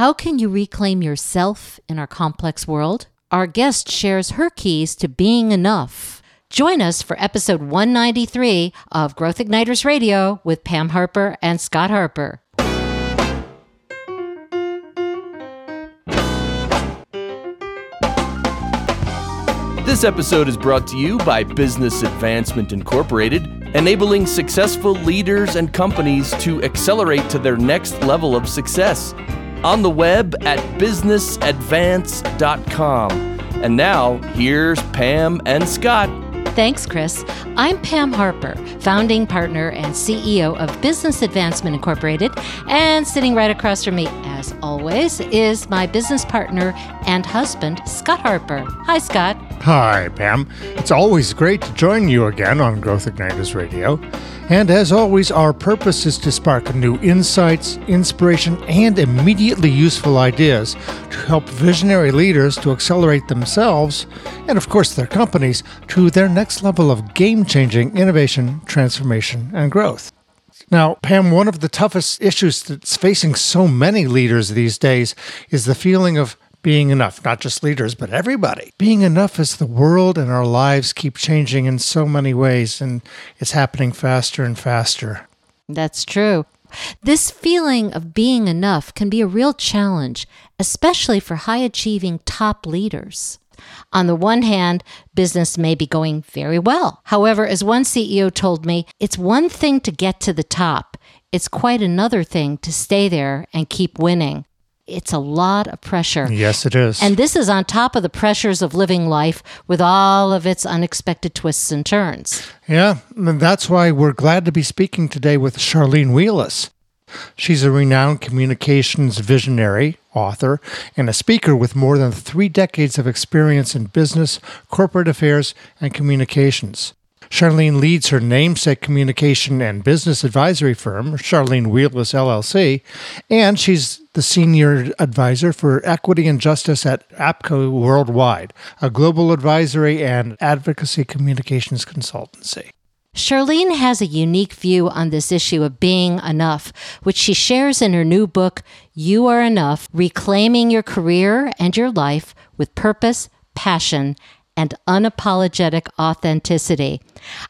How can you reclaim yourself in our complex world? Our guest shares her keys to being enough. Join us for episode 193 of Growth Igniters Radio with Pam Harper and Scott Harper. This episode is brought to you by Business Advancement Incorporated, enabling successful leaders and companies to accelerate to their next level of success. On the web at businessadvance.com. And now, here's Pam and Scott. Thanks, Chris. I'm Pam Harper, founding partner and CEO of Business Advancement Incorporated. And sitting right across from me, as always, is my business partner and husband, Scott Harper. Hi, Scott. Hi, Pam. It's always great to join you again on Growth Igniters Radio. And as always, our purpose is to spark new insights, inspiration, and immediately useful ideas to help visionary leaders to accelerate themselves and, of course, their companies to their next level of game changing innovation, transformation, and growth. Now, Pam, one of the toughest issues that's facing so many leaders these days is the feeling of being enough, not just leaders, but everybody. Being enough as the world and our lives keep changing in so many ways, and it's happening faster and faster. That's true. This feeling of being enough can be a real challenge, especially for high achieving top leaders. On the one hand, business may be going very well. However, as one CEO told me, it's one thing to get to the top, it's quite another thing to stay there and keep winning it's a lot of pressure. Yes, it is. And this is on top of the pressures of living life with all of its unexpected twists and turns. Yeah, and that's why we're glad to be speaking today with Charlene Wheeless. She's a renowned communications visionary, author, and a speaker with more than three decades of experience in business, corporate affairs, and communications. Charlene leads her namesake communication and business advisory firm, Charlene Wheeless LLC, and she's the senior advisor for equity and justice at APCO Worldwide, a global advisory and advocacy communications consultancy. Charlene has a unique view on this issue of being enough, which she shares in her new book, You Are Enough Reclaiming Your Career and Your Life with Purpose, Passion, and unapologetic authenticity.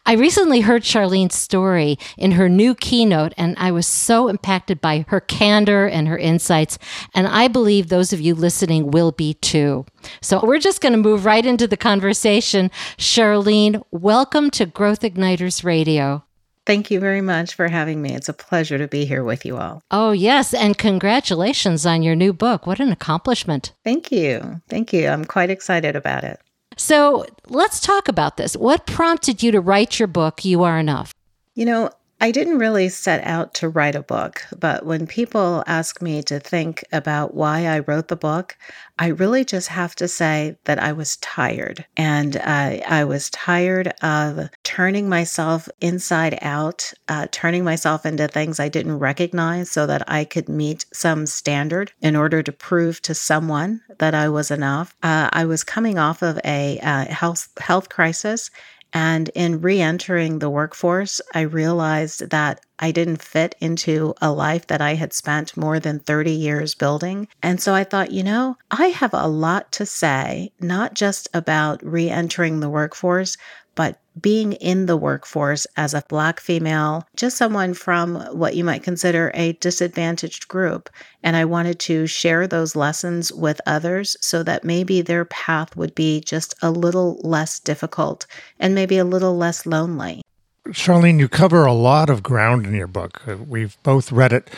I recently heard Charlene's story in her new keynote, and I was so impacted by her candor and her insights. And I believe those of you listening will be too. So we're just going to move right into the conversation. Charlene, welcome to Growth Igniters Radio. Thank you very much for having me. It's a pleasure to be here with you all. Oh, yes. And congratulations on your new book. What an accomplishment. Thank you. Thank you. I'm quite excited about it. So let's talk about this. What prompted you to write your book, You Are Enough? You know, I didn't really set out to write a book, but when people ask me to think about why I wrote the book, I really just have to say that I was tired. And uh, I was tired of turning myself inside out, uh, turning myself into things I didn't recognize so that I could meet some standard in order to prove to someone that I was enough. Uh, I was coming off of a uh, health, health crisis and in re entering the workforce, I realized that I didn't fit into a life that I had spent more than 30 years building. And so I thought, you know, I have a lot to say, not just about re entering the workforce, but being in the workforce as a Black female, just someone from what you might consider a disadvantaged group. And I wanted to share those lessons with others so that maybe their path would be just a little less difficult and maybe a little less lonely. Charlene, you cover a lot of ground in your book. Uh, we've both read it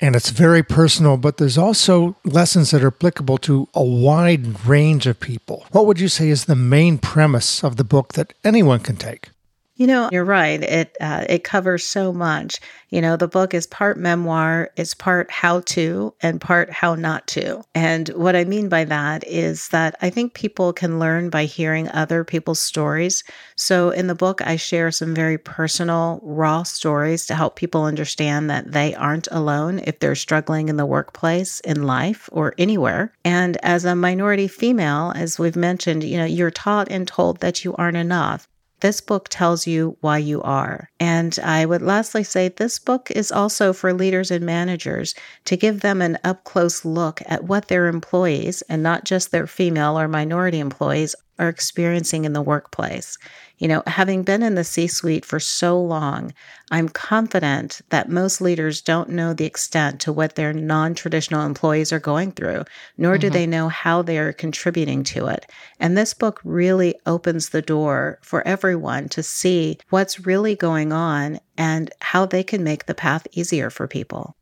and it's very personal, but there's also lessons that are applicable to a wide range of people. What would you say is the main premise of the book that anyone can take? You know, you're right. It uh, it covers so much. You know, the book is part memoir, it's part how to, and part how not to. And what I mean by that is that I think people can learn by hearing other people's stories. So in the book, I share some very personal, raw stories to help people understand that they aren't alone if they're struggling in the workplace, in life, or anywhere. And as a minority female, as we've mentioned, you know, you're taught and told that you aren't enough. This book tells you why you are. And I would lastly say this book is also for leaders and managers to give them an up close look at what their employees, and not just their female or minority employees, are experiencing in the workplace. You know, having been in the C suite for so long, I'm confident that most leaders don't know the extent to what their non traditional employees are going through, nor mm-hmm. do they know how they are contributing to it. And this book really opens the door for everyone to see what's really going on and how they can make the path easier for people.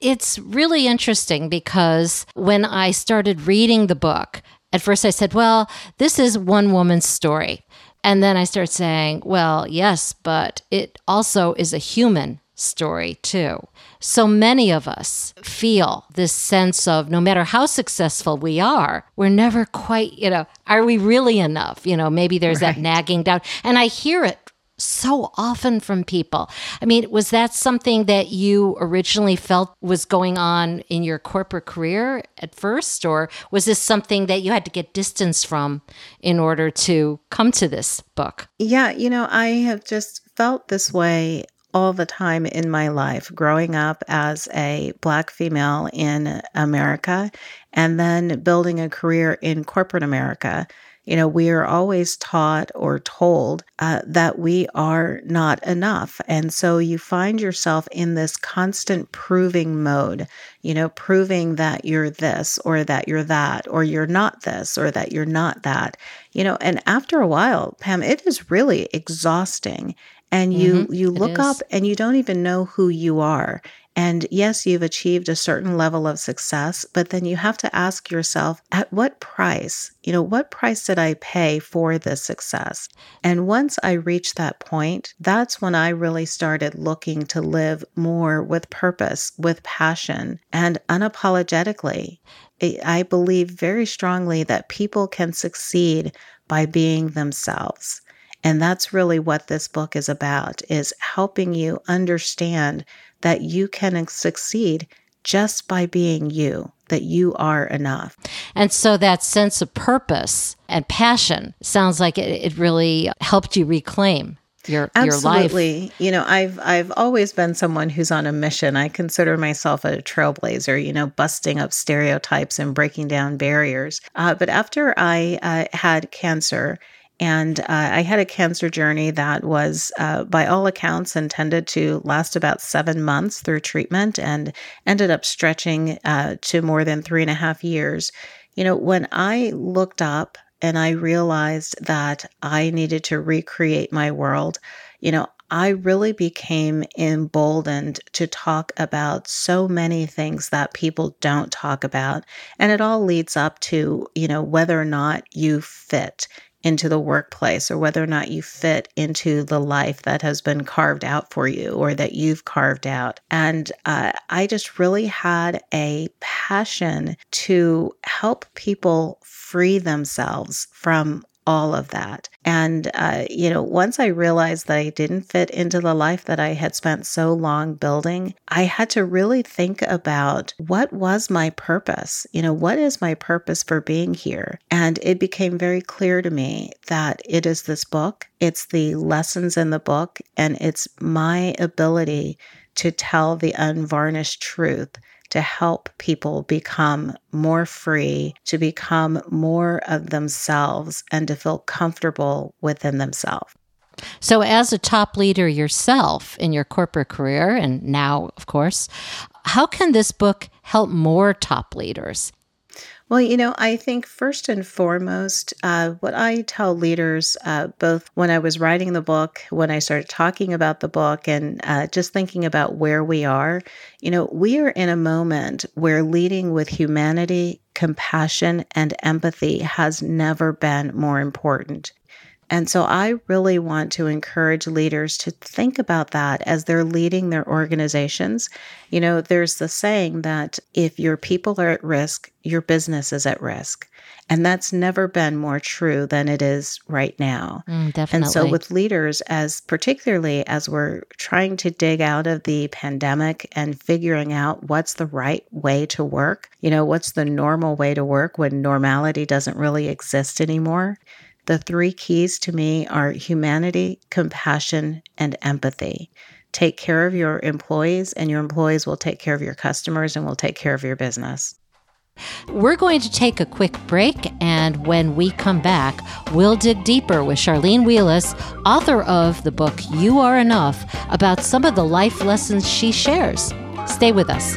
It's really interesting because when I started reading the book, at first I said, well, this is one woman's story. And then I start saying, well, yes, but it also is a human story too. So many of us feel this sense of no matter how successful we are, we're never quite, you know, are we really enough? You know, maybe there's right. that nagging doubt. And I hear it so often from people. I mean, was that something that you originally felt was going on in your corporate career at first, or was this something that you had to get distance from in order to come to this book? Yeah, you know, I have just felt this way all the time in my life, growing up as a Black female in America and then building a career in corporate America. You know, we are always taught or told uh, that we are not enough. And so you find yourself in this constant proving mode, you know, proving that you're this or that you're that, or you're not this or that you're not that, you know, and after a while, Pam, it is really exhausting. And you mm-hmm, you look up and you don't even know who you are and yes, you've achieved a certain level of success, but then you have to ask yourself, at what price? You know, what price did I pay for this success? And once I reached that point, that's when I really started looking to live more with purpose, with passion, and unapologetically. I believe very strongly that people can succeed by being themselves. And that's really what this book is about is helping you understand that you can succeed just by being you, that you are enough. And so that sense of purpose and passion sounds like it, it really helped you reclaim your Absolutely. your life. Absolutely, you know, I've I've always been someone who's on a mission. I consider myself a trailblazer. You know, busting up stereotypes and breaking down barriers. Uh, but after I uh, had cancer and uh, I had a cancer journey that was, uh, by all accounts, intended to last about seven months through treatment and ended up stretching uh, to more than three and a half years. You know, when I looked up and I realized that I needed to recreate my world, you know, I really became emboldened to talk about so many things that people don't talk about. And it all leads up to, you know, whether or not you fit into the workplace or whether or not you fit into the life that has been carved out for you or that you've carved out. And uh, I just really had a passion to help people free themselves from all of that. And, uh, you know, once I realized that I didn't fit into the life that I had spent so long building, I had to really think about what was my purpose? You know, what is my purpose for being here? And it became very clear to me that it is this book, it's the lessons in the book, and it's my ability to tell the unvarnished truth to help people become more free, to become more of themselves, and to feel comfortable within themselves. So, as a top leader yourself in your corporate career, and now, of course, how can this book help more top leaders? Well, you know, I think first and foremost, uh, what I tell leaders, uh, both when I was writing the book, when I started talking about the book, and uh, just thinking about where we are, you know, we are in a moment where leading with humanity, compassion, and empathy has never been more important. And so I really want to encourage leaders to think about that as they're leading their organizations. You know, there's the saying that if your people are at risk, your business is at risk. And that's never been more true than it is right now. Mm, definitely. And so with leaders as particularly as we're trying to dig out of the pandemic and figuring out what's the right way to work, you know, what's the normal way to work when normality doesn't really exist anymore The three keys to me are humanity, compassion, and empathy. Take care of your employees, and your employees will take care of your customers and will take care of your business. We're going to take a quick break, and when we come back, we'll dig deeper with Charlene Wheeless, author of the book You Are Enough, about some of the life lessons she shares. Stay with us.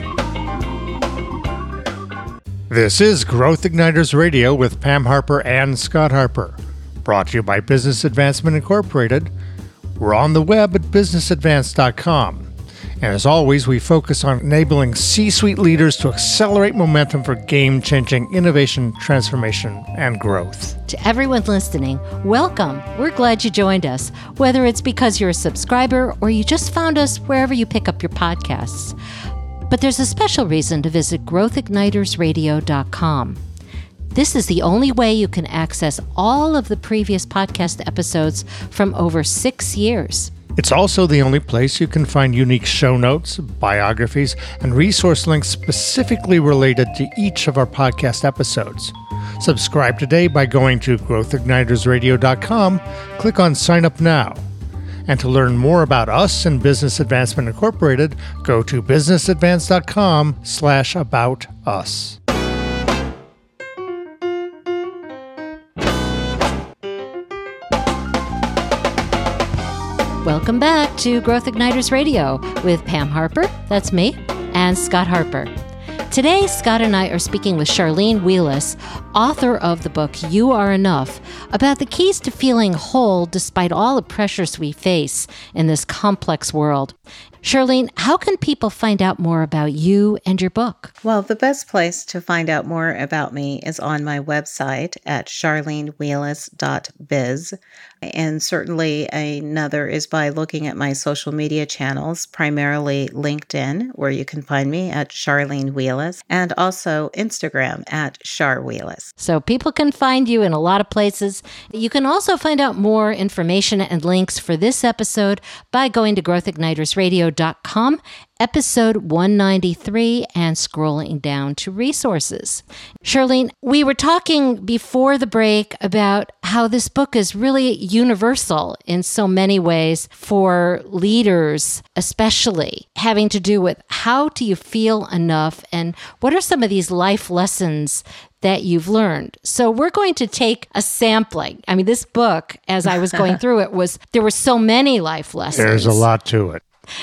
This is Growth Igniters Radio with Pam Harper and Scott Harper, brought to you by Business Advancement Incorporated. We're on the web at businessadvance.com. And as always, we focus on enabling C suite leaders to accelerate momentum for game changing innovation, transformation, and growth. To everyone listening, welcome. We're glad you joined us, whether it's because you're a subscriber or you just found us wherever you pick up your podcasts. But there's a special reason to visit growthignitersradio.com. This is the only way you can access all of the previous podcast episodes from over six years. It's also the only place you can find unique show notes, biographies, and resource links specifically related to each of our podcast episodes. Subscribe today by going to growthignitersradio.com, click on Sign Up Now. And to learn more about us and Business Advancement Incorporated, go to businessadvance.com slash about us. Welcome back to Growth Igniters Radio with Pam Harper, that's me, and Scott Harper. Today, Scott and I are speaking with Charlene Wheeless, author of the book You Are Enough, about the keys to feeling whole despite all the pressures we face in this complex world. Charlene, how can people find out more about you and your book? Well, the best place to find out more about me is on my website at charlenewheeless.biz. And certainly another is by looking at my social media channels, primarily LinkedIn, where you can find me at Charlene Wheeless, and also Instagram at Char Wheeless. So people can find you in a lot of places. You can also find out more information and links for this episode by going to growthignitersradio.com episode 193 and scrolling down to resources. Charlene, we were talking before the break about how this book is really universal in so many ways for leaders, especially having to do with how do you feel enough and what are some of these life lessons that you've learned. So we're going to take a sampling. I mean, this book, as I was going through it, was there were so many life lessons. There's a lot to it.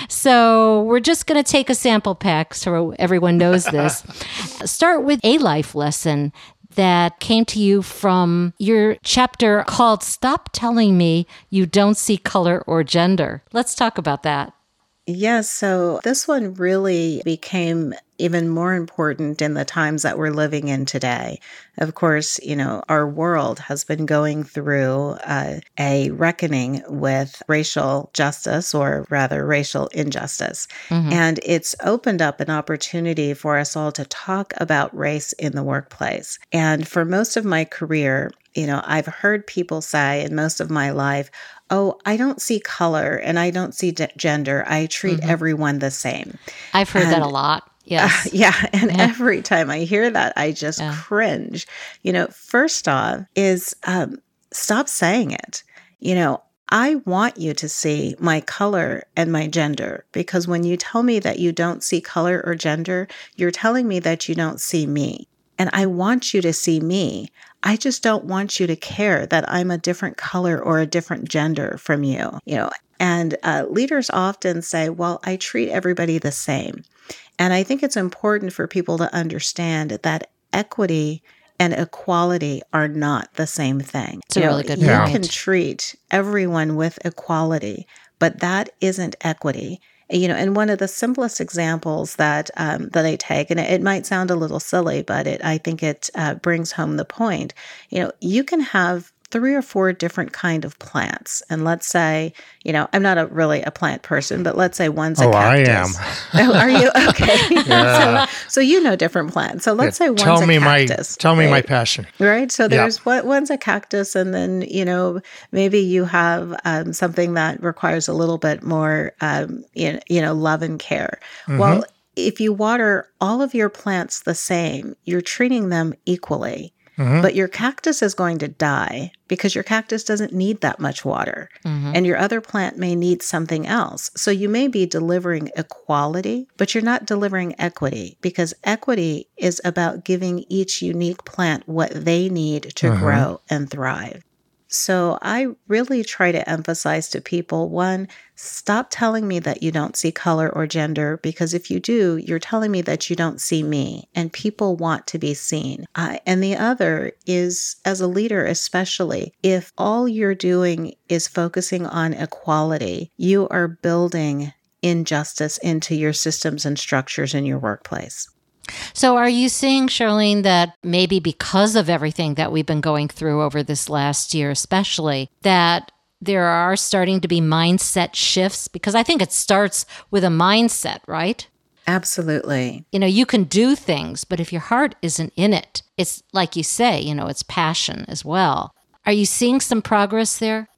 So we're just going to take a sample pack so everyone knows this. Start with a life lesson that came to you from your chapter called Stop Telling Me You Don't See Color or Gender. Let's talk about that. Yeah, so this one really became even more important in the times that we're living in today. Of course, you know, our world has been going through uh, a reckoning with racial justice, or rather, racial injustice. Mm-hmm. And it's opened up an opportunity for us all to talk about race in the workplace. And for most of my career, you know, I've heard people say in most of my life, oh, I don't see color and I don't see d- gender. I treat mm-hmm. everyone the same. I've heard and, that a lot. Yes. Uh, yeah. And yeah. every time I hear that, I just yeah. cringe. You know, first off, is um, stop saying it. You know, I want you to see my color and my gender because when you tell me that you don't see color or gender, you're telling me that you don't see me. And I want you to see me. I just don't want you to care that I'm a different color or a different gender from you. You know, and uh, leaders often say, well, I treat everybody the same. And I think it's important for people to understand that equity and equality are not the same thing. It's you a really good You point. can treat everyone with equality, but that isn't equity you know and one of the simplest examples that um, that i take and it, it, might sound a little silly but it i think it uh, brings home the point. You know you can have three or four different kind of plants. And let's say, you know, I'm not a really a plant person, but let's say one's a oh, cactus. I am. oh, are you okay? yeah. so, so you know different plants. So let's yeah, say one's tell me cactus. My, tell right? me my passion. Right. So there's yeah. what one's a cactus, and then you know maybe you have um, something that requires a little bit more, um, you, know, you know, love and care. Mm-hmm. Well, if you water all of your plants the same, you're treating them equally Mm-hmm. but your cactus is going to die because your cactus doesn't need that much water. Mm-hmm. And your other plant may need something else. So you may be delivering equality, but you're not delivering equity because equity is about giving each unique plant what they need to mm-hmm. grow and thrive. So I really try to emphasize to people one, stop telling me that you don't see color or gender, because if you do, you're telling me that you don't see me, and people want to be seen. Uh, and the other is, as a leader, especially, if all you're doing is focusing on equality, you are building injustice into your systems and structures in your workplace. So, are you seeing, Charlene, that maybe because of everything that we've been going through over this last year, especially, that there are starting to be mindset shifts? Because I think it starts with a mindset, right? Absolutely. You know, you can do things, but if your heart isn't in it, it's like you say, you know, it's passion as well. Are you seeing some progress there?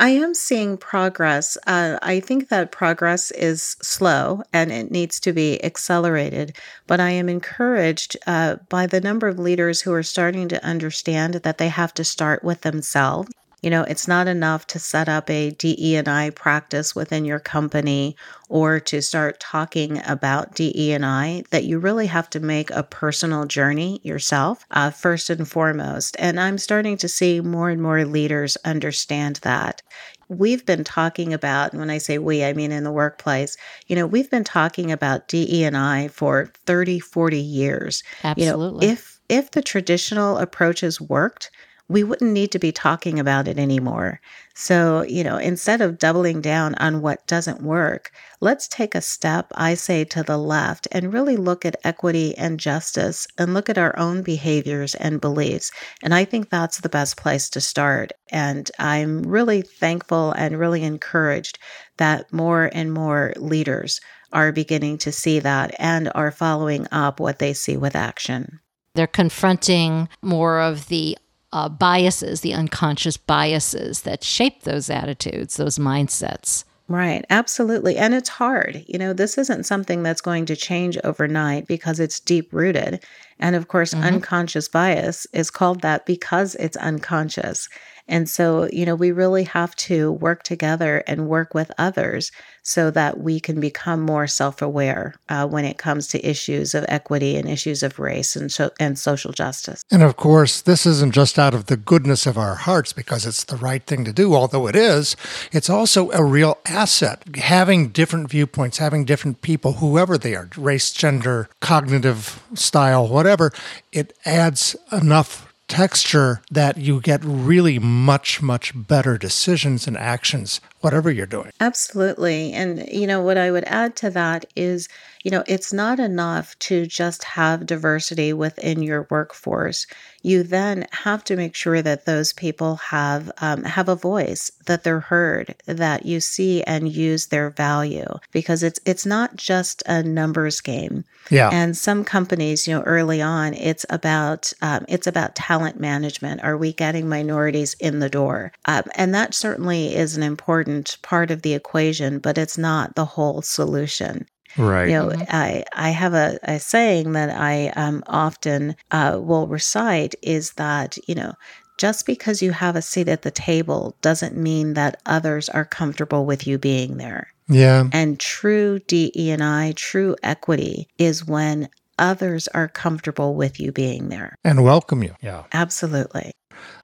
I am seeing progress. Uh, I think that progress is slow and it needs to be accelerated. But I am encouraged uh, by the number of leaders who are starting to understand that they have to start with themselves. You know, it's not enough to set up a DE&I practice within your company or to start talking about DE&I that you really have to make a personal journey yourself uh, first and foremost. And I'm starting to see more and more leaders understand that we've been talking about when i say we i mean in the workplace you know we've been talking about de&i for 30 40 years Absolutely. you know if if the traditional approaches worked we wouldn't need to be talking about it anymore. So, you know, instead of doubling down on what doesn't work, let's take a step, I say, to the left and really look at equity and justice and look at our own behaviors and beliefs. And I think that's the best place to start. And I'm really thankful and really encouraged that more and more leaders are beginning to see that and are following up what they see with action. They're confronting more of the uh, biases, the unconscious biases that shape those attitudes, those mindsets. Right, absolutely. And it's hard. You know, this isn't something that's going to change overnight because it's deep rooted. And of course, mm-hmm. unconscious bias is called that because it's unconscious. And so, you know, we really have to work together and work with others so that we can become more self aware uh, when it comes to issues of equity and issues of race and, so- and social justice. And of course, this isn't just out of the goodness of our hearts because it's the right thing to do, although it is. It's also a real asset. Having different viewpoints, having different people, whoever they are race, gender, cognitive style, whatever it adds enough texture that you get really much, much better decisions and actions, whatever you're doing. Absolutely. And, you know, what I would add to that is, you know, it's not enough to just have diversity within your workforce. You then have to make sure that those people have um, have a voice, that they're heard, that you see and use their value, because it's it's not just a numbers game. Yeah. And some companies, you know, early on, it's about um, it's about talent management. Are we getting minorities in the door? Um, and that certainly is an important part of the equation, but it's not the whole solution. Right. You know, I I have a, a saying that I um, often uh, will recite is that you know just because you have a seat at the table doesn't mean that others are comfortable with you being there. Yeah. And true DE and I, true equity is when others are comfortable with you being there. And welcome you. Yeah. Absolutely.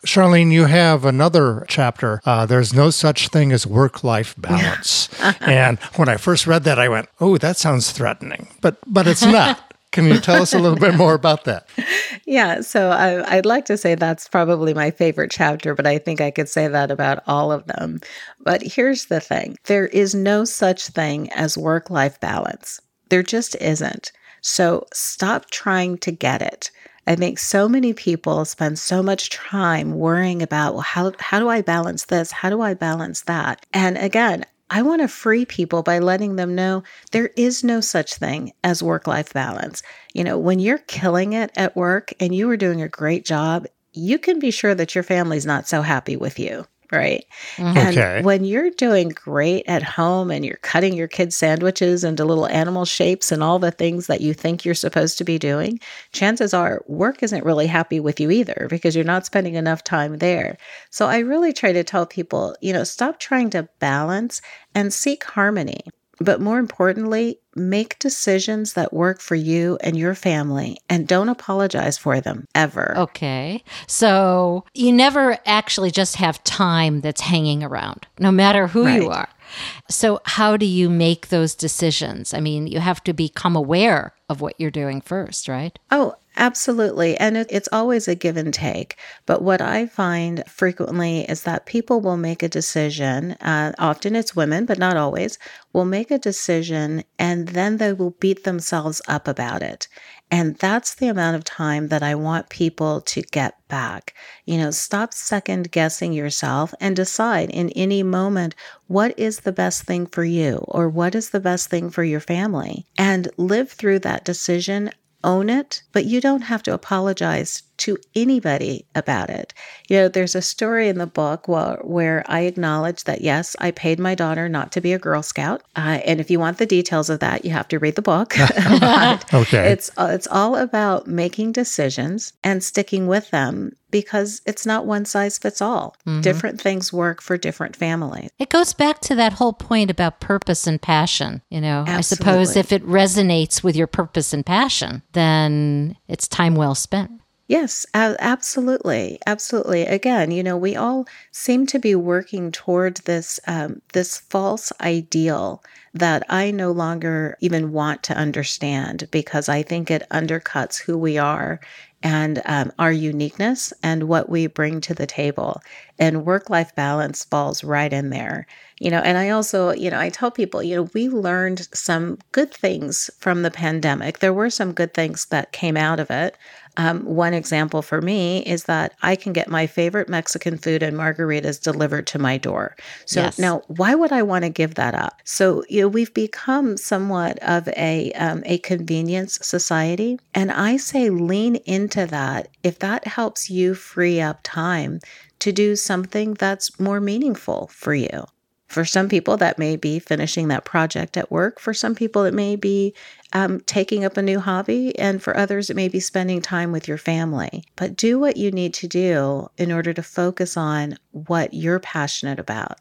Charlene, you have another chapter. Uh, There's no such thing as work life balance. and when I first read that, I went, oh, that sounds threatening. But, but it's not. Can you tell us a little bit more about that? Yeah, so I, would like to say that's probably my favorite chapter, but I think I could say that about all of them. But here's the thing there is no such thing as work life balance, there just isn't. So stop trying to get it. I think so many people spend so much time worrying about, well, how, how do I balance this? How do I balance that? And again, I want to free people by letting them know there is no such thing as work life balance. You know, when you're killing it at work and you are doing a great job, you can be sure that your family's not so happy with you. Right? Mm-hmm. And okay. when you're doing great at home and you're cutting your kids' sandwiches into little animal shapes and all the things that you think you're supposed to be doing, chances are work isn't really happy with you either because you're not spending enough time there. So I really try to tell people, you know, stop trying to balance and seek harmony. But more importantly, make decisions that work for you and your family and don't apologize for them ever. Okay. So you never actually just have time that's hanging around, no matter who you are. So, how do you make those decisions? I mean, you have to become aware of what you're doing first, right? Oh, absolutely. And it, it's always a give and take. But what I find frequently is that people will make a decision. Uh, often it's women, but not always, will make a decision and then they will beat themselves up about it. And that's the amount of time that I want people to get back. You know, stop second guessing yourself and decide in any moment what is the best thing for you or what is the best thing for your family and live through that decision own it, but you don't have to apologize to anybody about it. You know, there's a story in the book where, where I acknowledge that, yes, I paid my daughter not to be a Girl Scout. Uh, and if you want the details of that, you have to read the book. Okay. It's, uh, it's all about making decisions and sticking with them because it's not one size fits all. Different things work for different families. It goes back to that whole point about purpose and passion. You know, I suppose if it resonates with your purpose and passion, then it's time well spent. Yes, absolutely, absolutely. Again, you know, we all seem to be working toward this um, this false ideal that I no longer even want to understand because I think it undercuts who we are and um, our uniqueness and what we bring to the table. And work life balance falls right in there. You know, and I also, you know, I tell people, you know, we learned some good things from the pandemic. There were some good things that came out of it. Um, one example for me is that I can get my favorite Mexican food and margaritas delivered to my door. So Yes. now, why would I want to give that up? So you know, we've become somewhat of a um, a convenience society, and I say lean into that if that helps you free up time to do something that's more meaningful for you. For some people, that may be finishing that project at work. For some people, it may be um, taking up a new hobby. And for others, it may be spending time with your family. But do what you need to do in order to focus on what you're passionate about.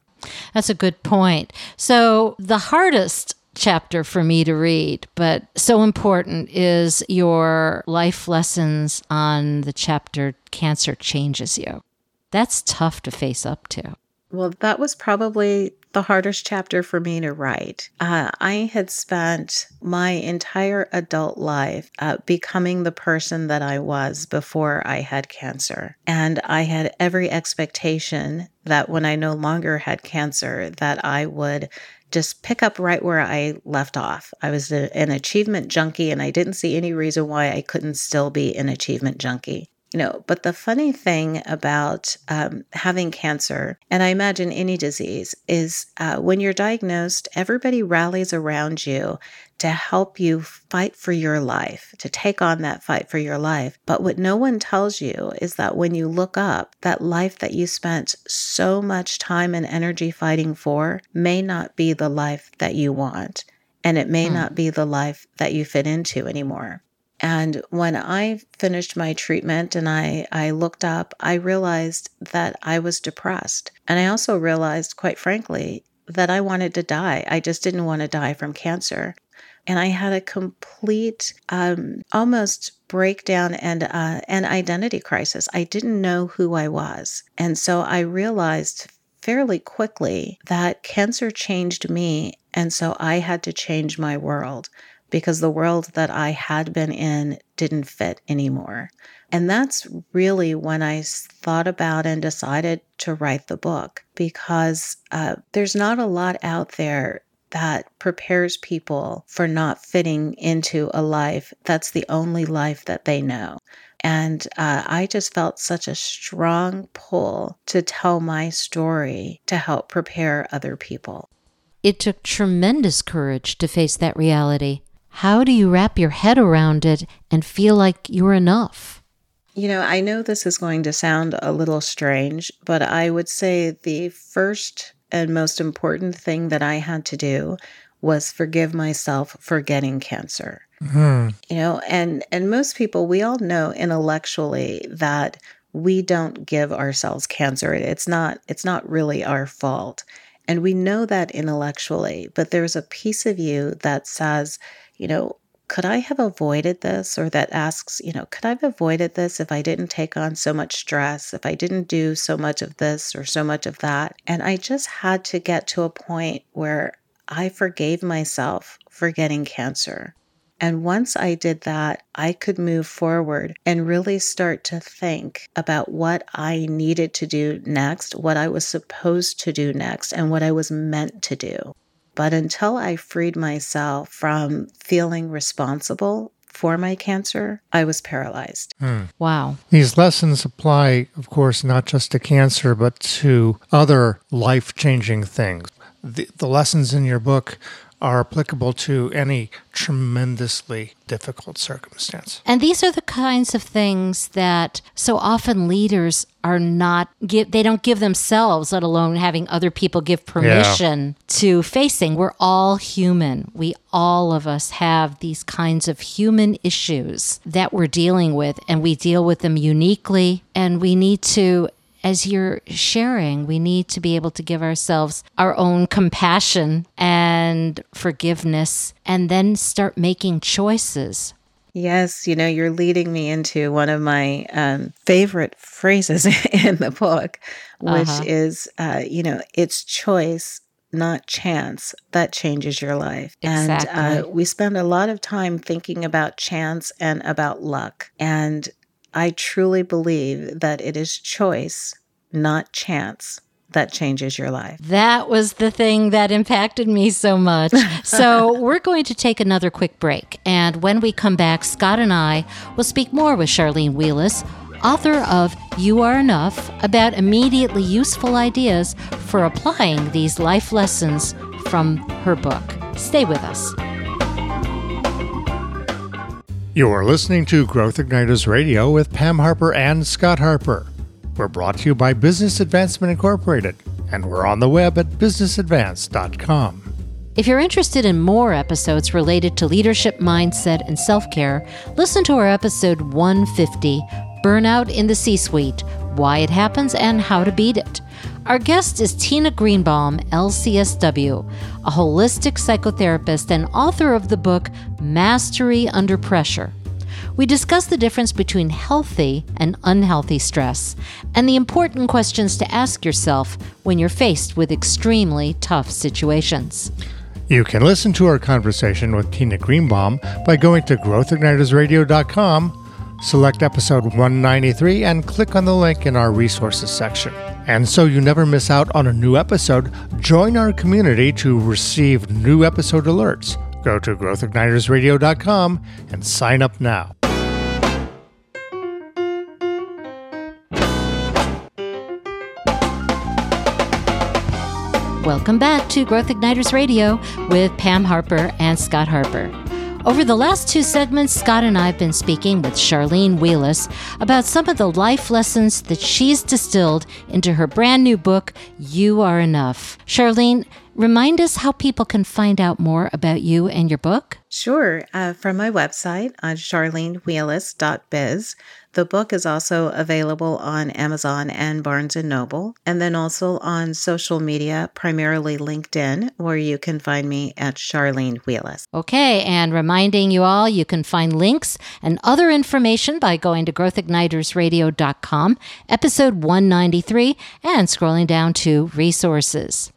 That's a good point. So, the hardest chapter for me to read, but so important, is your life lessons on the chapter Cancer Changes You. That's tough to face up to. Well, that was probably the hardest chapter for me to write. Uh, I had spent my entire adult life uh, becoming the person that I was before I had cancer. And I had every expectation that when I no longer had cancer, that I would just pick up right where I left off. I was a, an achievement junkie, and I didn't see any reason why I couldn't still be an achievement junkie. You know, but the funny thing about um, having cancer, and I imagine any disease, is uh, when you're diagnosed, everybody rallies around you to help you fight for your life, to take on that fight for your life. But what no one tells you is that when you look up, that life that you spent so much time and energy fighting for may not be the life that you want. And it may not be the life that you fit into anymore. And when I finished my treatment and I, I looked up, I realized that I was depressed. And I also realized, quite frankly, that I wanted to die. I just didn't want to die from cancer. And I had a complete, um, almost breakdown and uh, an identity crisis. I didn't know who I was. And so I realized fairly quickly that cancer changed me. And so I had to change my world because the world that I had been in didn't fit anymore. And that's really when I thought about and decided to write the book because uh, there's not a lot out there that prepares people for not fitting into a life that's the only life that they know. And uh, I just felt such a strong pull to tell my story to help prepare other people. It took tremendous courage to face that reality. How do you wrap your head around it and feel like you're enough? You know, I know this is going to sound a little strange, but I would say the first and most important thing that I had to do was forgive myself for getting cancer. Mm-hmm. You know, and and most people we all know intellectually that we don't give ourselves cancer. It's not it's not really our fault. And we know that intellectually, but there's a piece of you that says, you know, could I have avoided this? Or that asks, you know, could I have avoided this if I didn't take on so much stress, if I didn't do so much of this or so much of that? And I just had to get to a point where I forgave myself for getting cancer. And once I did that, I could move forward and really start to think about what I needed to do next, what I was supposed to do next, and what I was meant to do. But until I freed myself from feeling responsible for my cancer, I was paralyzed. Hmm. Wow. These lessons apply, of course, not just to cancer, but to other life changing things. The, the lessons in your book are applicable to any tremendously difficult circumstance. And these are the kinds of things that so often leaders are not give they don't give themselves let alone having other people give permission yeah. to facing we're all human we all of us have these kinds of human issues that we're dealing with and we deal with them uniquely and we need to as you're sharing, we need to be able to give ourselves our own compassion and forgiveness and then start making choices. Yes, you know, you're leading me into one of my um, favorite phrases in the book, which uh-huh. is, uh, you know, it's choice not chance that changes your life. Exactly. And uh, we spend a lot of time thinking about chance and about luck. And I truly believe that it is choice, not chance, that changes your life. That was the thing that impacted me so much. so, we're going to take another quick break. And when we come back, Scott and I will speak more with Charlene Wheeless, author of You Are Enough, about immediately useful ideas for applying these life lessons from her book. Stay with us. You're listening to Growth Igniters Radio with Pam Harper and Scott Harper. We're brought to you by Business Advancement Incorporated, and we're on the web at businessadvance.com. If you're interested in more episodes related to leadership, mindset, and self care, listen to our episode 150 Burnout in the C Suite Why It Happens and How to Beat It. Our guest is Tina Greenbaum, LCSW, a holistic psychotherapist and author of the book Mastery Under Pressure. We discuss the difference between healthy and unhealthy stress and the important questions to ask yourself when you're faced with extremely tough situations. You can listen to our conversation with Tina Greenbaum by going to growthignitersradio.com Select episode 193 and click on the link in our resources section. And so you never miss out on a new episode, join our community to receive new episode alerts. Go to growthignitersradio.com and sign up now. Welcome back to Growth Igniters Radio with Pam Harper and Scott Harper. Over the last two segments, Scott and I have been speaking with Charlene Wheeless about some of the life lessons that she's distilled into her brand new book, You Are Enough. Charlene, remind us how people can find out more about you and your book. Sure. Uh, from my website on charlenewheeless.biz, the book is also available on Amazon and Barnes and Noble, and then also on social media, primarily LinkedIn, where you can find me at Charlene Wheeless. Okay, and reminding you all, you can find links and other information by going to growthignitersradio.com, episode 193, and scrolling down to resources.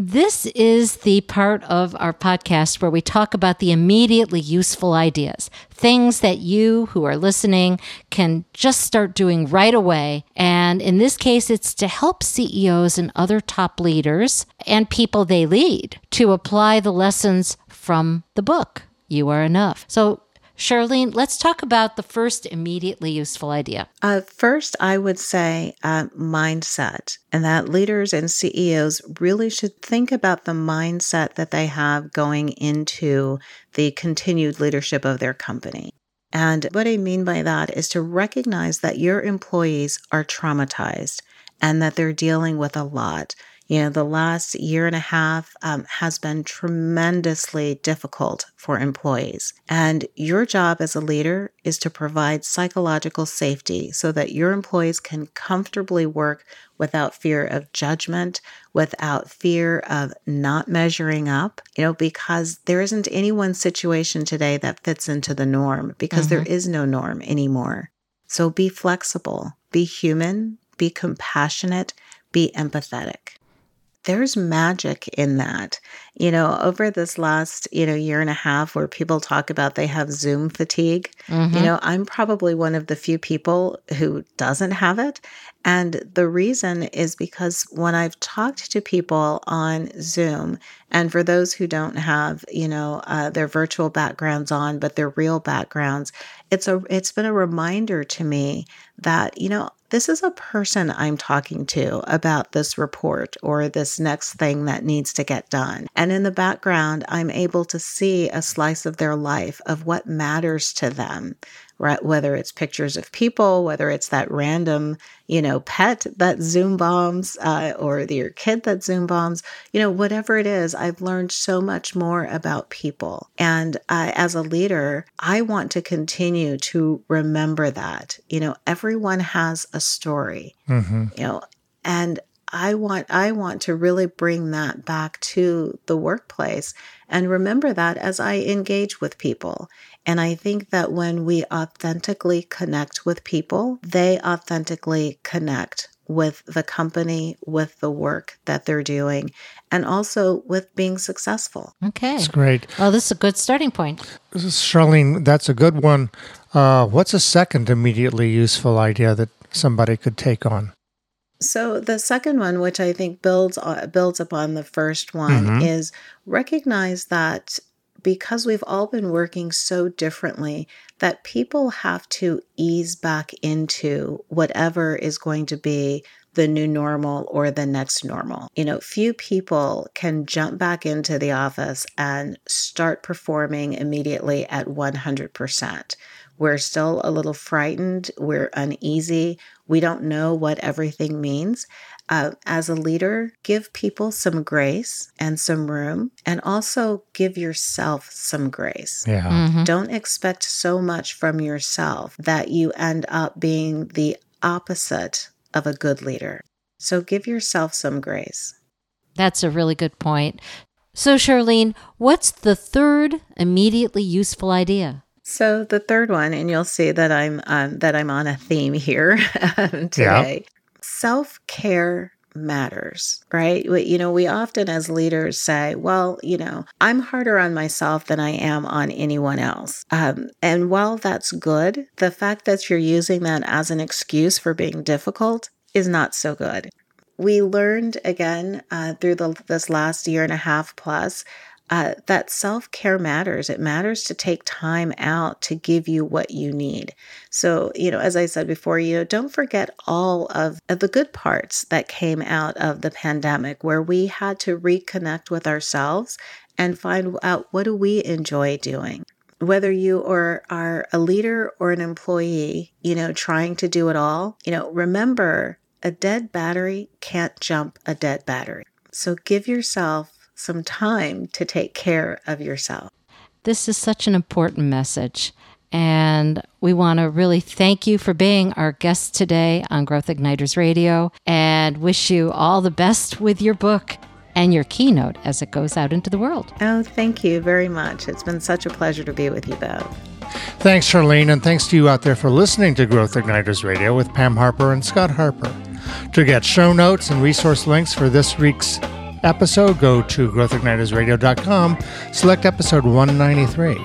This is the part of our podcast where we talk about the immediately useful ideas, things that you who are listening can just start doing right away. And in this case, it's to help CEOs and other top leaders and people they lead to apply the lessons from the book. You are enough. So Charlene, let's talk about the first immediately useful idea. Uh, first, I would say uh, mindset, and that leaders and CEOs really should think about the mindset that they have going into the continued leadership of their company. And what I mean by that is to recognize that your employees are traumatized and that they're dealing with a lot. You know, the last year and a half um, has been tremendously difficult for employees. And your job as a leader is to provide psychological safety so that your employees can comfortably work without fear of judgment, without fear of not measuring up, you know, because there isn't any one situation today that fits into the norm because mm-hmm. there is no norm anymore. So be flexible, be human, be compassionate, be empathetic there's magic in that. You know, over this last, you know, year and a half where people talk about they have Zoom fatigue, mm-hmm. you know, I'm probably one of the few people who doesn't have it. And the reason is because when I've talked to people on Zoom, and for those who don't have, you know, uh, their virtual backgrounds on, but their real backgrounds, it's a it's been a reminder to me that you know this is a person I'm talking to about this report or this next thing that needs to get done. And in the background, I'm able to see a slice of their life of what matters to them right? Whether it's pictures of people, whether it's that random, you know, pet that Zoom bombs, uh, or your kid that Zoom bombs, you know, whatever it is, I've learned so much more about people. And uh, as a leader, I want to continue to remember that. You know, everyone has a story. Mm-hmm. You know, and I want I want to really bring that back to the workplace and remember that as I engage with people and I think that when we authentically connect with people, they authentically connect with the company, with the work that they're doing, and also with being successful. Okay. That's great. Well, this is a good starting point. Charlene, that's a good one. Uh, what's a second immediately useful idea that somebody could take on? So the second one, which I think builds uh, builds upon the first one, mm-hmm. is recognize that because we've all been working so differently that people have to ease back into whatever is going to be the new normal or the next normal. You know, few people can jump back into the office and start performing immediately at 100%. We're still a little frightened, we're uneasy, we don't know what everything means uh, as a leader, give people some grace and some room, and also give yourself some grace. Yeah. Mm-hmm. Don't expect so much from yourself that you end up being the opposite of a good leader. So give yourself some grace. That's a really good point. So, Charlene, what's the third immediately useful idea? So the third one, and you'll see that I'm um, that I'm on a theme here today. Yeah self care matters, right? You know, we often as leaders say, well, you know, I'm harder on myself than I am on anyone else. Um, and while that's good, the fact that you're using that as an excuse for being difficult is not so good. We learned again uh, through the, this last year and a half plus uh, that self care matters. It matters to take time out to give you what you need. So, you know, as I said before, you know, don't forget all of, of the good parts that came out of the pandemic where we had to reconnect with ourselves and find out what do we enjoy doing whether you are, are a leader or an employee, you know, trying to do it all, you know, remember a dead battery can't jump a dead battery. So give yourself some time to take care of yourself. This is such an important message. And we want to really thank you for being our guest today on Growth Igniters Radio and wish you all the best with your book and your keynote as it goes out into the world. Oh, thank you very much. It's been such a pleasure to be with you both. Thanks, Charlene, and thanks to you out there for listening to Growth Igniters Radio with Pam Harper and Scott Harper. To get show notes and resource links for this week's episode, go to growthignitersradio.com, select episode 193.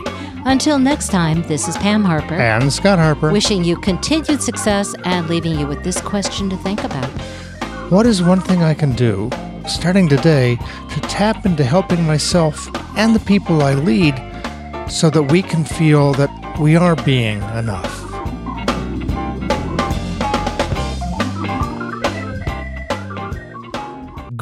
Until next time, this is Pam Harper and Scott Harper, wishing you continued success and leaving you with this question to think about. What is one thing I can do, starting today, to tap into helping myself and the people I lead so that we can feel that we are being enough?